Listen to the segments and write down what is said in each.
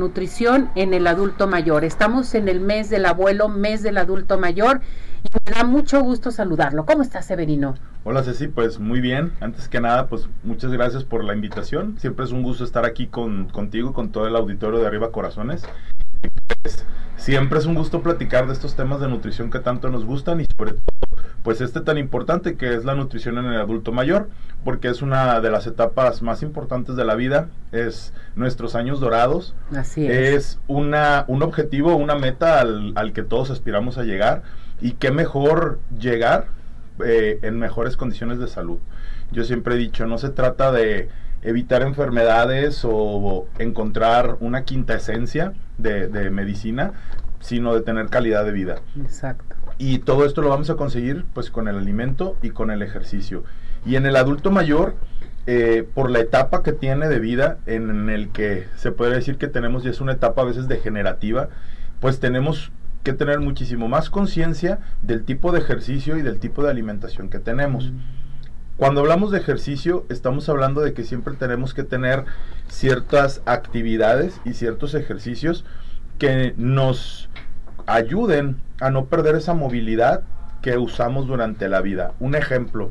nutrición en el adulto mayor. Estamos en el mes del abuelo, mes del adulto mayor y me da mucho gusto saludarlo. ¿Cómo estás, Severino? Hola Ceci, pues muy bien. Antes que nada, pues muchas gracias por la invitación. Siempre es un gusto estar aquí con, contigo, con todo el auditorio de Arriba Corazones. Pues, siempre es un gusto platicar de estos temas de nutrición que tanto nos gustan y sobre todo pues este tan importante que es la nutrición en el adulto mayor, porque es una de las etapas más importantes de la vida, es nuestros años dorados. Así es. Es una, un objetivo, una meta al, al que todos aspiramos a llegar y qué mejor llegar eh, en mejores condiciones de salud. Yo siempre he dicho, no se trata de evitar enfermedades o encontrar una quinta esencia de, de medicina, sino de tener calidad de vida. Exacto. Y todo esto lo vamos a conseguir pues con el alimento y con el ejercicio. Y en el adulto mayor, eh, por la etapa que tiene de vida, en el que se puede decir que tenemos, y es una etapa a veces degenerativa, pues tenemos que tener muchísimo más conciencia del tipo de ejercicio y del tipo de alimentación que tenemos. Mm. Cuando hablamos de ejercicio, estamos hablando de que siempre tenemos que tener ciertas actividades y ciertos ejercicios que nos ayuden a no perder esa movilidad que usamos durante la vida. Un ejemplo,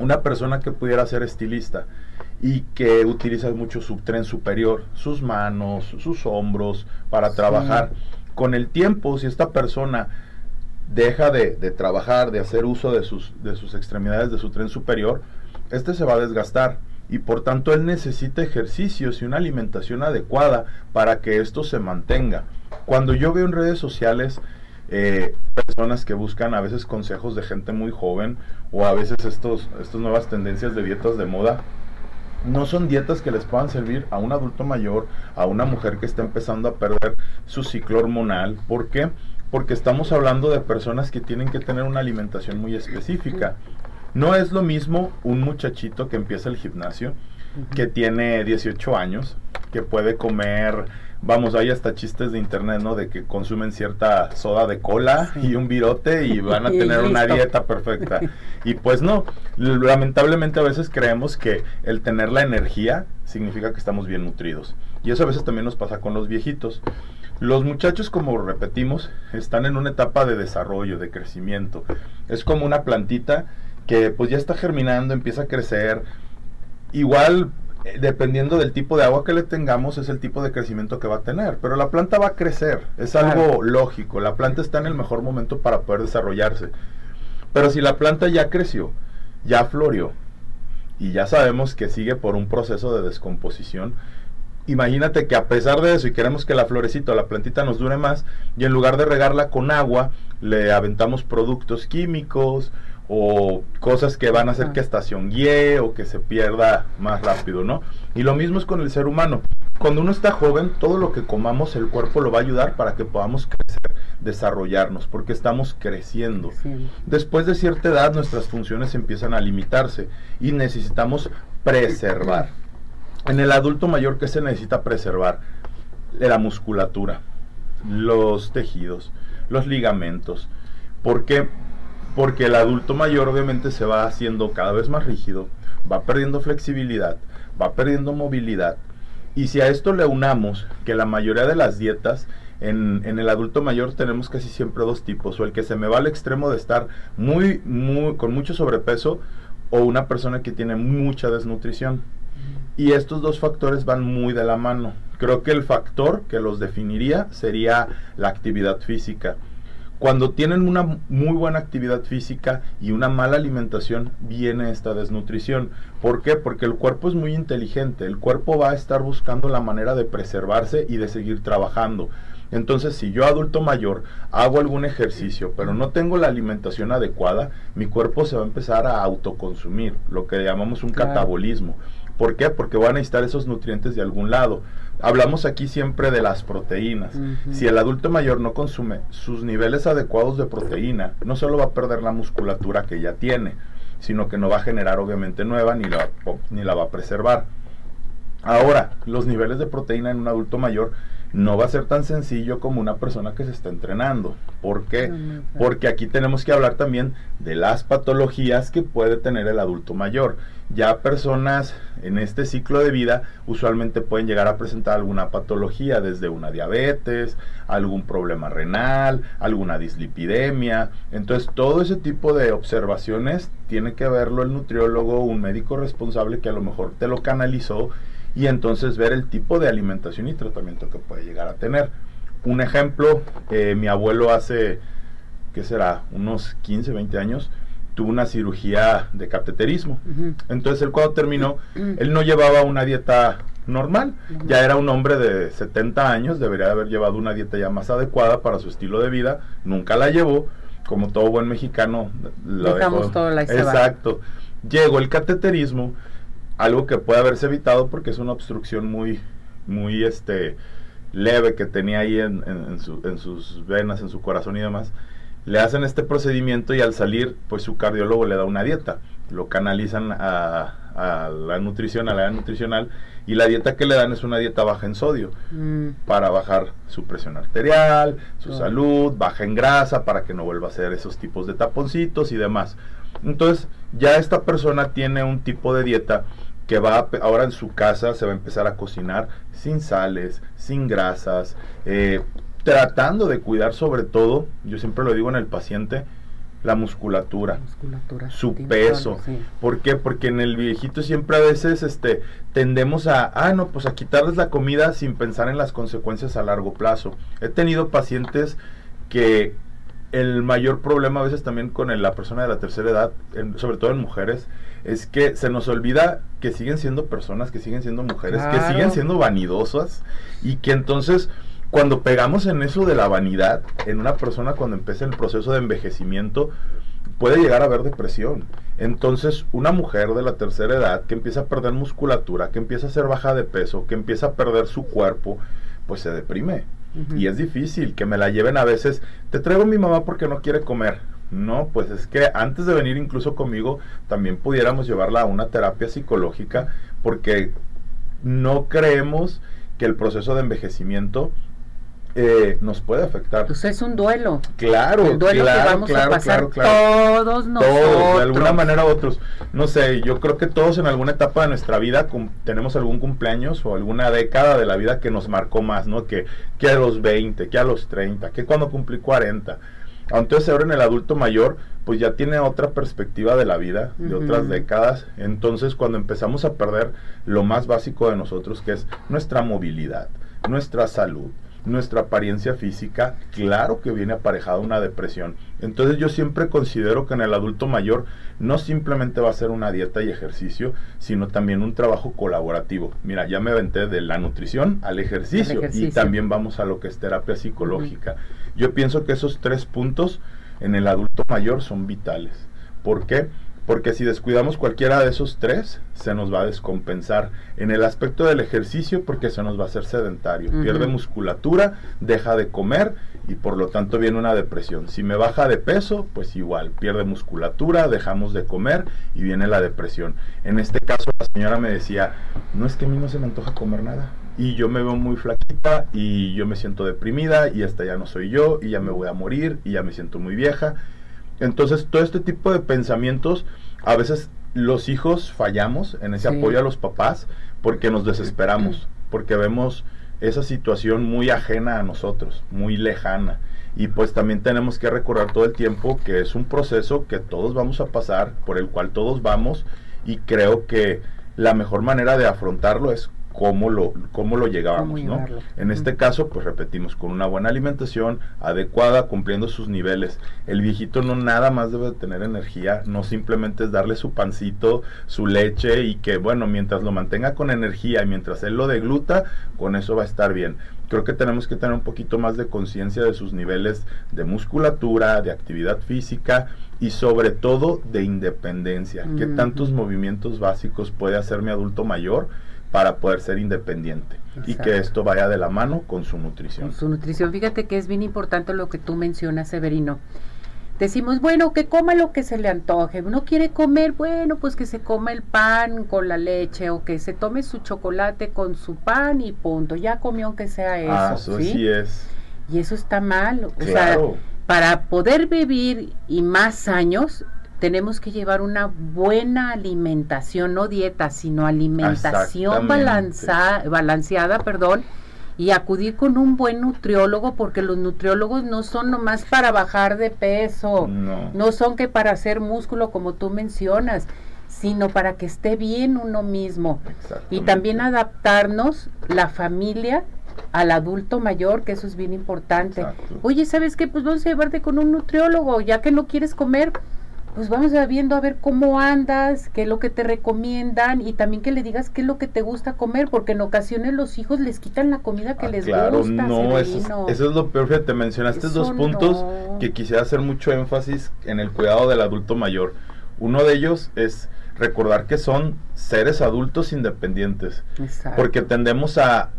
una persona que pudiera ser estilista y que utiliza mucho su tren superior, sus manos, sus hombros para Sí. trabajar. Con el tiempo, si esta persona deja de, de trabajar, de hacer uso de sus, de sus extremidades, de su tren superior, este se va a desgastar y por tanto él necesita ejercicios y una alimentación adecuada para que esto se mantenga. Cuando yo veo en redes sociales eh, personas que buscan a veces consejos de gente muy joven o a veces estos, estas nuevas tendencias de dietas de moda, no son dietas que les puedan servir a un adulto mayor, a una mujer que está empezando a perder su ciclo hormonal. ¿Por qué? Porque estamos hablando de personas que tienen que tener una alimentación muy específica. No es lo mismo un muchachito que empieza el gimnasio, que tiene 18 años, que puede comer, vamos, hay hasta chistes de internet, ¿no? De que consumen cierta soda de cola Sí. y un virote y van a Y tener una dieta perfecta. Y pues no, lamentablemente a veces creemos que el tener la energía significa que estamos bien nutridos. Y eso a veces también nos pasa con los viejitos. Los muchachos, como repetimos, están en una etapa de desarrollo, de crecimiento. Es como una plantita que pues ya está germinando, empieza a crecer. Igual, eh, dependiendo del tipo de agua que le tengamos, es el tipo de crecimiento que va a tener. Pero la planta va a crecer, es Claro. algo lógico. La planta está en el mejor momento para poder desarrollarse. Pero si la planta ya creció, ya floreó, y ya sabemos que sigue por un proceso de descomposición, imagínate que a pesar de eso y queremos que la florecita o la plantita nos dure más, y en lugar de regarla con agua, le aventamos productos químicos o cosas que van a hacer Ajá. que estación guíe o que se pierda más rápido, ¿no? Y lo mismo es con el ser humano. Cuando uno está joven, todo lo que comamos, el cuerpo lo va a ayudar para que podamos crecer, desarrollarnos, porque estamos creciendo. Sí. Después de cierta edad nuestras funciones empiezan a limitarse y necesitamos preservar. En el adulto mayor, ¿qué se necesita preservar? La musculatura, los tejidos, los ligamentos. ¿Por qué? Porque el adulto mayor obviamente se va haciendo cada vez más rígido, va perdiendo flexibilidad, va perdiendo movilidad. Y si a esto le unamos que la mayoría de las dietas en, en el adulto mayor tenemos casi siempre dos tipos, o el que se me va al extremo de estar muy, muy, con mucho sobrepeso, o una persona que tiene mucha desnutrición. Y estos dos factores van muy de la mano. Creo que el factor que los definiría sería la actividad física. Cuando tienen una muy buena actividad física y una mala alimentación, viene esta desnutrición. ¿Por qué? Porque el cuerpo es muy inteligente. El cuerpo va a estar buscando la manera de preservarse y de seguir trabajando. Entonces, si yo adulto mayor hago algún ejercicio, pero no tengo la alimentación adecuada, mi cuerpo se va a empezar a autoconsumir, lo que llamamos un Claro. catabolismo. ¿Por qué? Porque van a necesitar esos nutrientes de algún lado. Hablamos aquí siempre de las proteínas. Si el adulto mayor no consume sus niveles adecuados de proteína, no solo va a perder la musculatura que ya tiene, sino que no va a generar obviamente nueva ni la, ni la va a preservar. Ahora, los niveles de proteína en un adulto mayor no va a ser tan sencillo como una persona que se está entrenando. ¿Por qué? Porque aquí tenemos que hablar también de las patologías que puede tener el adulto mayor. Ya personas en este ciclo de vida usualmente pueden llegar a presentar alguna patología, desde una diabetes, algún problema renal, alguna dislipidemia. Entonces todo ese tipo de observaciones tiene que verlo el nutriólogo, un médico responsable que a lo mejor te lo canalizó y entonces ver el tipo de alimentación y tratamiento que puede llegar a tener. Un ejemplo, eh, mi abuelo hace, ¿qué será? Unos 15, 20 años, tuvo una cirugía de cateterismo. Entonces él cuando terminó, él no llevaba una dieta normal, ya era un hombre de 70 años, debería haber llevado una dieta ya más adecuada para su estilo de vida, nunca la llevó, como todo buen mexicano. Dejamos todo la Exacto. Llegó el cateterismo algo que puede haberse evitado porque es una obstrucción muy, muy este, leve que tenía ahí en, en, sus venas, en su corazón y demás. Le hacen este procedimiento y al salir, pues su cardiólogo le da una dieta. Lo canalizan a, la nutrición, a la nutricional, y la dieta que le dan es una dieta baja en sodio mm. para bajar su presión arterial, su salud, baja en grasa para que no vuelva a hacer esos tipos de taponcitos y demás. Entonces, ya esta persona tiene un tipo de dieta que va ahora en su casa se va a empezar a cocinar sin sales, sin grasas, eh, tratando de cuidar sobre todo, yo siempre lo digo en el paciente, la musculatura, su peso. ¿Por qué? Porque en el viejito siempre a veces este, tendemos a, ah, no, pues a quitarles la comida sin pensar en las consecuencias a largo plazo. He tenido pacientes que el mayor problema a veces también con la persona de la tercera edad, sobre todo en mujeres, es que se nos olvida que siguen siendo personas, que siguen siendo mujeres, que siguen siendo vanidosas y que entonces cuando pegamos en eso de la vanidad, en una persona cuando empieza el proceso de envejecimiento, puede llegar a haber depresión. Entonces, una mujer de la tercera edad que empieza a perder musculatura, que empieza a ser baja de peso, que empieza a perder su cuerpo, pues se deprime. Y es difícil que me la lleven a veces, te traigo a mi mamá porque no quiere comer. No, pues es que antes de venir incluso conmigo, también pudiéramos llevarla a una terapia psicológica, porque no creemos que el proceso de envejecimiento eh, nos puede afectar. Pues es un duelo. Claro, el duelo claro, que vamos claro, a pasar claro, todos nosotros. Todos, de alguna manera u otros. No sé, yo creo que todos en alguna etapa de nuestra vida tenemos algún cumpleaños o alguna década de la vida que nos marcó más, ¿no? Que, que a los 20, que a los 30, que cuando cumplí 40 entonces ahora en el adulto mayor, pues ya tiene otra perspectiva de la vida, de otras décadas. Entonces cuando empezamos a perder lo más básico de nosotros, que es nuestra movilidad, nuestra salud, nuestra apariencia física, claro que viene aparejada una depresión. Entonces yo siempre considero que en el adulto mayor no simplemente va a ser una dieta y ejercicio, sino también un trabajo colaborativo. Mira, ya me aventé de la nutrición al ejercicio, y también vamos a lo que es terapia psicológica. Yo pienso que esos tres puntos en el adulto mayor son vitales. ¿Por qué? Porque si descuidamos cualquiera de esos tres, se nos va a descompensar. En el aspecto del ejercicio, porque se nos va a hacer sedentario, pierde musculatura, deja de comer y por lo tanto viene una depresión. Si me baja de peso, pues igual, pierde musculatura, dejamos de comer y viene la depresión. En este caso, la señora me decía, no es que a mí no se me antoja comer nada. Y yo me veo muy flaquita y yo me siento deprimida y hasta ya no soy yo y ya me voy a morir y ya me siento muy vieja entonces, todo este tipo de pensamientos, a veces los hijos fallamos en ese apoyo a los papás porque nos desesperamos, porque vemos esa situación muy ajena a nosotros, muy lejana. Y pues también tenemos que recordar todo el tiempo que es un proceso que todos vamos a pasar, por el cual todos vamos, y creo que la mejor manera de afrontarlo es cómo lo, cómo lo llegábamos, ¿no? En este caso, pues repetimos, con una buena alimentación adecuada, cumpliendo sus niveles. El viejito no nada más debe tener energía, no simplemente es darle su pancito, su leche y que, bueno, mientras lo mantenga con energía y mientras él lo degluta, con eso va a estar bien. Creo que tenemos que tener un poquito más de conciencia de sus niveles de musculatura, de actividad física y sobre todo de independencia. ¿Qué tantos movimientos básicos puede hacer mi adulto mayor? Para poder ser independiente y que esto vaya de la mano con su nutrición. Con su nutrición. Fíjate que es bien importante lo que tú mencionas, Severino. decimos, bueno, que coma lo que se le antoje. No quiere comer, bueno, pues que se coma el pan con la leche o que se tome su chocolate con su pan y punto. Ya comió aunque sea eso. Ah, eso sí es. Y eso está mal. O Claro. sea, para poder vivir y más años, tenemos que llevar una buena alimentación, no dieta, sino alimentación balanza- balanceada, perdón, y acudir con un buen nutriólogo, porque los nutriólogos no son nomás para bajar de peso, No. no son que para hacer músculo como tú mencionas, sino para que esté bien uno mismo. Y también adaptarnos la familia al adulto mayor, que eso es bien importante. Exacto. Oye, ¿sabes qué? Pues vamos a llevarte con un nutriólogo, ya que no quieres comer, pues vamos a viendo a ver cómo andas, qué es lo que te recomiendan y también que le digas qué es lo que te gusta comer, porque en ocasiones los hijos les quitan la comida que Ah, les claro, gusta. no, eso es, eso es lo peor. Fíjate, mencionaste Eso dos puntos no. que quisiera hacer mucho énfasis en el cuidado del adulto mayor. Uno de ellos es recordar que son seres adultos independientes, Exacto. porque tendemos a,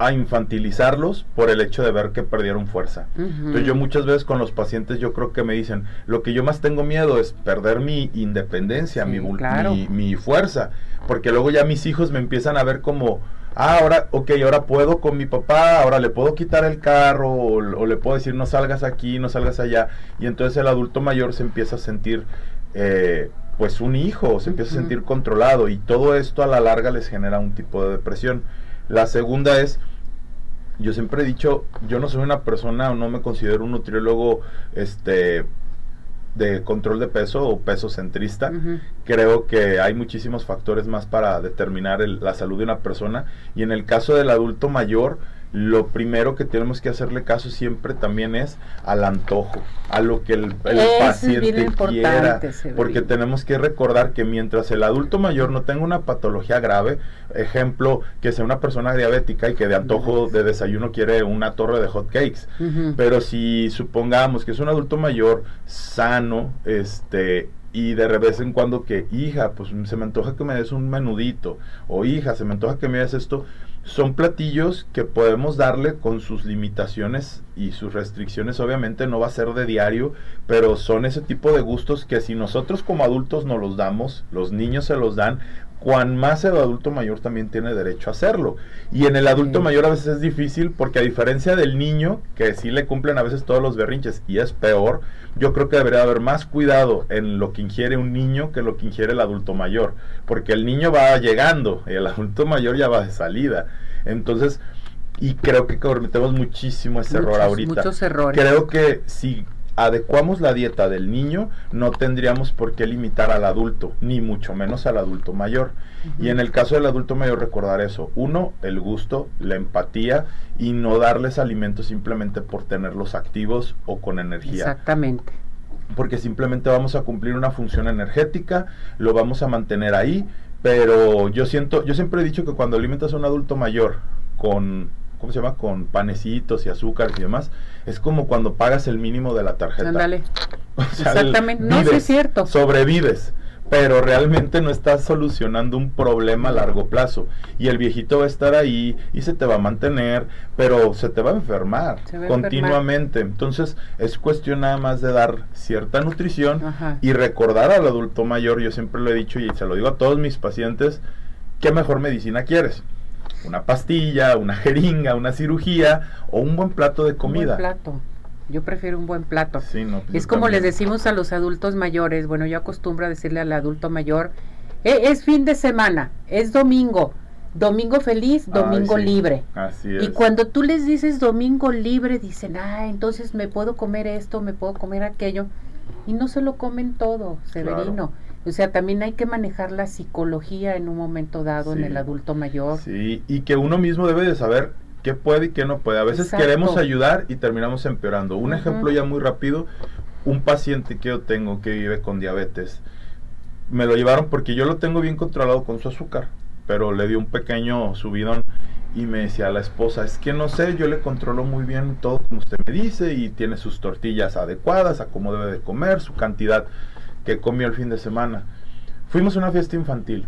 a infantilizarlos por el hecho de ver que perdieron fuerza. Entonces yo muchas veces con los pacientes yo creo que me dicen, lo que yo más tengo miedo es perder mi independencia, Sí, mi, claro. mi, mi fuerza, porque luego ya mis hijos me empiezan a ver como, ah, ahora, ok, ahora puedo con mi papá, ahora le puedo quitar el carro o, o le puedo decir no salgas aquí, no salgas allá, y entonces el adulto mayor se empieza a sentir... eh, pues un hijo, se empieza a sentir controlado y todo esto a la larga les genera un tipo de depresión. La segunda es, yo siempre he dicho, yo no soy una persona o no me considero un nutriólogo este de control de peso o peso centrista. Creo que hay muchísimos factores más para determinar el- la salud de una persona y en el caso del adulto mayor, lo primero que tenemos que hacerle caso siempre también es al antojo, a lo que el, paciente quiera, porque tenemos que recordar que mientras el adulto mayor no tenga una patología grave, ejemplo, que sea una persona diabética y que de antojo de desayuno quiere una torre de hot cakes, pero si supongamos que es un adulto mayor sano, este y de vez en cuando que hija, pues se me antoja que me des un menudito o hija, se me antoja que me des esto, son platillos que podemos darle con sus limitaciones y sus restricciones, obviamente no va a ser de diario, pero son ese tipo de gustos que si nosotros como adultos nos los damos, los niños se los dan, cuan más el adulto mayor también tiene derecho a hacerlo. Y en el adulto mayor a veces es difícil porque a diferencia del niño, que sí le cumplen a veces todos los berrinches y es peor, yo creo que debería haber más cuidado en lo que ingiere un niño que lo que ingiere el adulto mayor. Porque el niño va llegando y el adulto mayor ya va de salida. Entonces, y creo que cometemos muchísimo ese error Muchos, ahorita. muchos errores. Creo que si adecuamos la dieta del niño, no tendríamos por qué limitar al adulto, ni mucho menos al adulto mayor. Y en el caso del adulto mayor, recordar eso. Uno, el gusto, la empatía y no darles alimentos simplemente por tenerlos activos o con energía. Exactamente. Porque simplemente vamos a cumplir una función energética, lo vamos a mantener ahí, pero yo siento, yo siempre he dicho que cuando alimentas a un adulto mayor con, ¿cómo se llama? Con panecitos y azúcares y demás, es como cuando pagas el mínimo de la tarjeta. Ándale. O sea, Exactamente. No, sí es cierto. Sobrevives, pero realmente no estás solucionando un problema a largo plazo. Y el viejito va a estar ahí y se te va a mantener, pero se te va a enfermar a continuamente. Entonces es cuestión nada más de dar cierta nutrición Ajá. y recordar al adulto mayor, yo siempre lo he dicho y se lo digo a todos mis pacientes, ¿qué mejor medicina quieres? Una pastilla, una jeringa, una cirugía o un buen plato de Un comida. buen plato. Yo prefiero un buen plato. Sí, no, Es como les decimos a los adultos mayores, bueno, yo acostumbro a decirle al adulto mayor, "Eh, es fin de semana, es domingo, domingo feliz, Ay, domingo sí, libre. Así es. Y cuando tú les dices domingo libre, dicen, ah, entonces me puedo comer esto, me puedo comer aquello. Y no se lo comen todo, Severino. O sea, también hay que manejar la psicología en un momento dado en el adulto mayor. Sí, y que uno mismo debe de saber qué puede y qué no puede. A veces Exacto. queremos ayudar y terminamos empeorando. Un ejemplo ya muy rápido, un paciente que yo tengo que vive con diabetes, me lo llevaron porque yo lo tengo bien controlado con su azúcar, pero le dio un pequeño subidón y me decía la esposa, es que no sé, yo le controlo muy bien todo como usted me dice y tiene sus tortillas adecuadas a cómo debe de comer, su cantidad que comió el fin de semana. Fuimos a una fiesta infantil.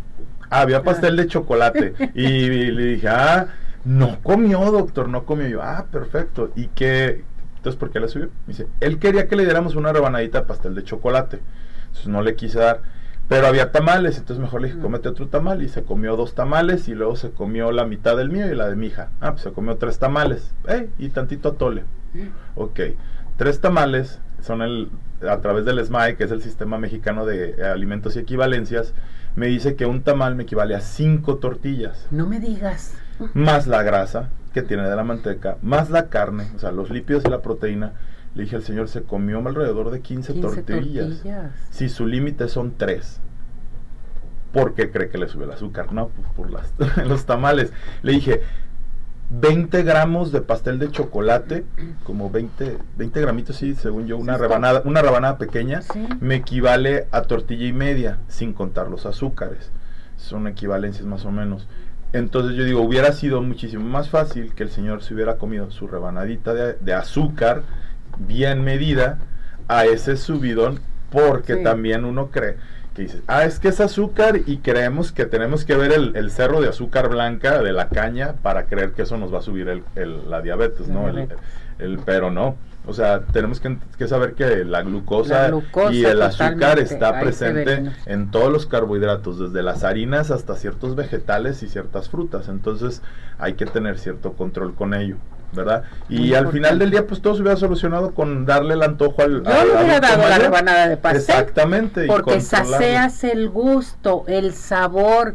Ah, había pastel de chocolate. Y, le dije, ah, no comió, doctor, no comió. Yo, ah, perfecto. ¿Y qué, Entonces, ¿por qué le subió? Me dice, él quería que le diéramos una rebanadita de pastel de chocolate. Entonces no le quise dar. Pero había tamales, entonces mejor le dije, cómete otro tamal. Y se comió dos tamales y luego se comió la mitad del mío y la de mi hija. Ah, pues se comió tres tamales. Eh, y tantito atole. Ok. Tres tamales son el, a través del SMAE, que es el Sistema Mexicano de Alimentos y Equivalencias, me dice que un tamal me equivale a cinco tortillas. No me digas. Más la grasa que tiene de la manteca, más la carne, o sea, los lípidos y la proteína. Le dije al señor, se comió alrededor de 15, 15 tortillas. tortillas. Si su límite son tres. ¿Por qué cree que le sube el azúcar? No, pues por las, los tamales. Le dije, 20 gramos de pastel de chocolate, como 20, 20 gramitos, sí, según yo, una rebanada, una rebanada pequeña, Sí. me equivale a tortilla y media, sin contar los azúcares. Son equivalencias más o menos. Entonces yo digo, hubiera sido muchísimo más fácil que el señor se hubiera comido su rebanadita de, de azúcar bien medida a ese subidón, porque Sí. también uno cree que dices, ah, es que es azúcar y creemos que tenemos que ver el, el cerro de azúcar blanca de la caña para creer que eso nos va a subir el, el- la diabetes, ¿no? El- pero no. O sea, tenemos que, que saber que la glucosa, La glucosa, y el azúcar está presente en todos los carbohidratos, desde las harinas hasta ciertos vegetales y ciertas frutas. Entonces hay que tener cierto control con ello, ¿verdad? Y Muy al final del día, pues todo se hubiera solucionado con darle el antojo al. Yo al le hubiera dado la rebanada de pastel. Exactamente. Porque sacias el gusto, el sabor.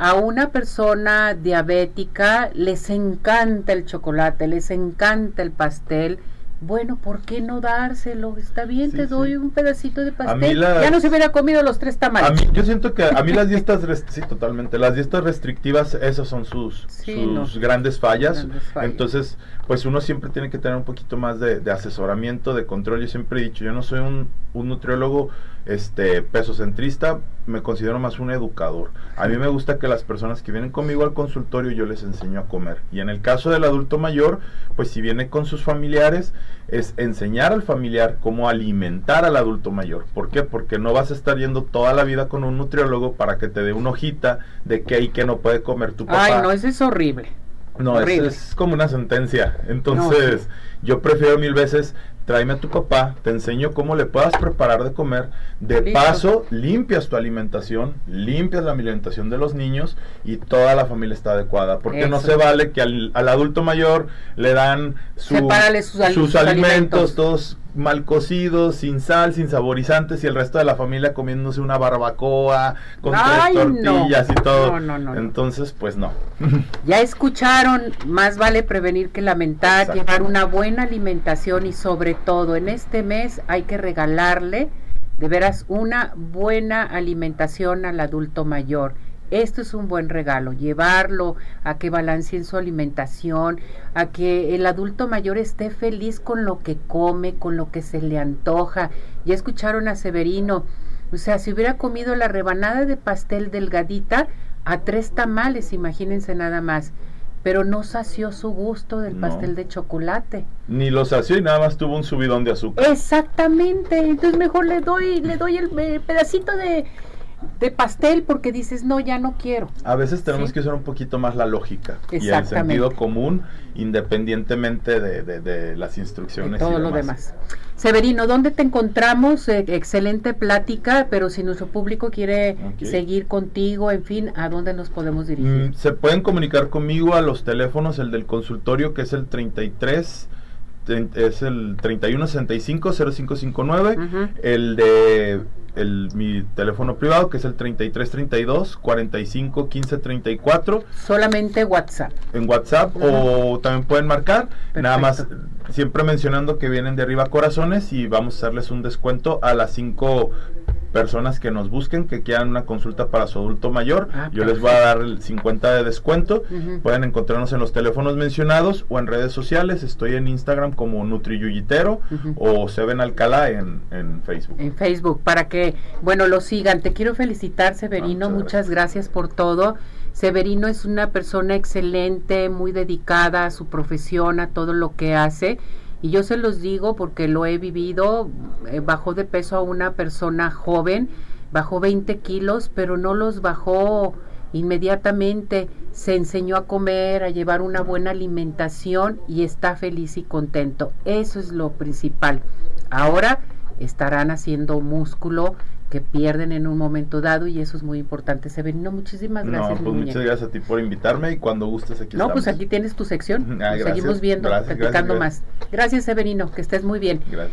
A una persona diabética les encanta el chocolate, les encanta el pastel. Bueno, ¿por qué no dárselo? Está bien, Sí, te sí. doy un pedacito de pastel. las- Ya no se hubiera comido los tres A tamales. mí, yo siento que a mí las dietas, sí, totalmente, las dietas restrictivas, esas son sus, Sí, sus no. grandes fallas. Grandes fallas. Entonces, pues uno siempre tiene que tener un poquito más de, de asesoramiento, de control. Yo siempre he dicho, yo no soy un, un nutriólogo este, pesocentrista, me considero más un educador. A mí me gusta que las personas que vienen conmigo al consultorio yo les enseño a comer. Y en el caso del adulto mayor, pues si viene con sus familiares, es enseñar al familiar cómo alimentar al adulto mayor. ¿Por qué? Porque no vas a estar yendo toda la vida con un nutriólogo para que te dé una hojita de qué y qué no puede comer tu papá. Ay, no, eso es horrible. No, es, Horrible. es como una sentencia. Entonces, yo prefiero mil veces tráeme a tu papá, te enseño cómo le puedas preparar de comer. De Listo. paso, limpias tu alimentación, limpias la alimentación de los niños y toda la familia está adecuada. Porque no se vale que al, al adulto mayor le dan su- sus sus alimentos, alimentos. todos mal cocidos, sin sal, sin saborizantes y el resto de la familia comiéndose una barbacoa con Ay, tres no. tortillas y todo. No, no. Entonces, pues no. Ya escucharon, más vale prevenir que lamentar, llevar una buena alimentación y sobre todo en este mes hay que regalarle de veras una buena alimentación al adulto mayor. Esto es un buen regalo, llevarlo a que balanceen su alimentación, a que el adulto mayor esté feliz con lo que come, con lo que se le antoja. Ya escucharon a Severino, o sea, si hubiera comido la rebanada de pastel delgadita a tres tamales, imagínense nada más, pero no sació su gusto del No. pastel de chocolate. Ni lo sació y nada más tuvo un subidón de azúcar. Exactamente, entonces mejor le doy, le doy el, eh, pedacito de, de pastel porque dices, no, ya no quiero. A veces tenemos Sí. que usar un poquito más la lógica y el sentido común, independientemente de, de- de las instrucciones. de y todo lo demás. Severino, ¿dónde te encontramos? Eh, excelente plática, pero si nuestro público quiere seguir contigo, en fin, ¿a dónde nos podemos dirigir? Mm, se pueden comunicar conmigo a los teléfonos, el del consultorio que es el 33, tre- es el 3165-0559, Ujú. el de el, mi teléfono privado que es el 3332-451534 Solamente WhatsApp. en WhatsApp o también pueden marcar, nada más siempre mencionando que vienen de arriba corazones y vamos a hacerles un descuento a las cinco personas que nos busquen que quieran una consulta para su adulto mayor. Ah, Yo les voy a dar el 50 de descuento. Pueden encontrarnos en los teléfonos mencionados o en redes sociales. Estoy en Instagram como NutriYuyitero Ujú. o Seven Alcalá en, en Facebook. en Facebook para que, bueno, lo sigan. Te quiero felicitar, Severino. Ah, muchas muchas gracias por todo. Severino es una persona excelente, muy dedicada a su profesión, a todo lo que hace. Y yo se los digo porque lo he vivido. eh, bajó de peso a una persona joven, bajó 20 kilos, pero no los bajó inmediatamente. se enseñó a comer, a llevar una buena alimentación y está feliz y contento. Eso es lo principal. Ahora estarán haciendo músculo que pierden en un momento dado y eso es muy importante. Severino, muchísimas gracias. No, pues muchas gracias a ti por invitarme y cuando gustes aquí No, pues aquí tienes tu sección. Ah, Seguimos viendo, platicando más. Gracias, Severino, que estés muy bien. Gracias.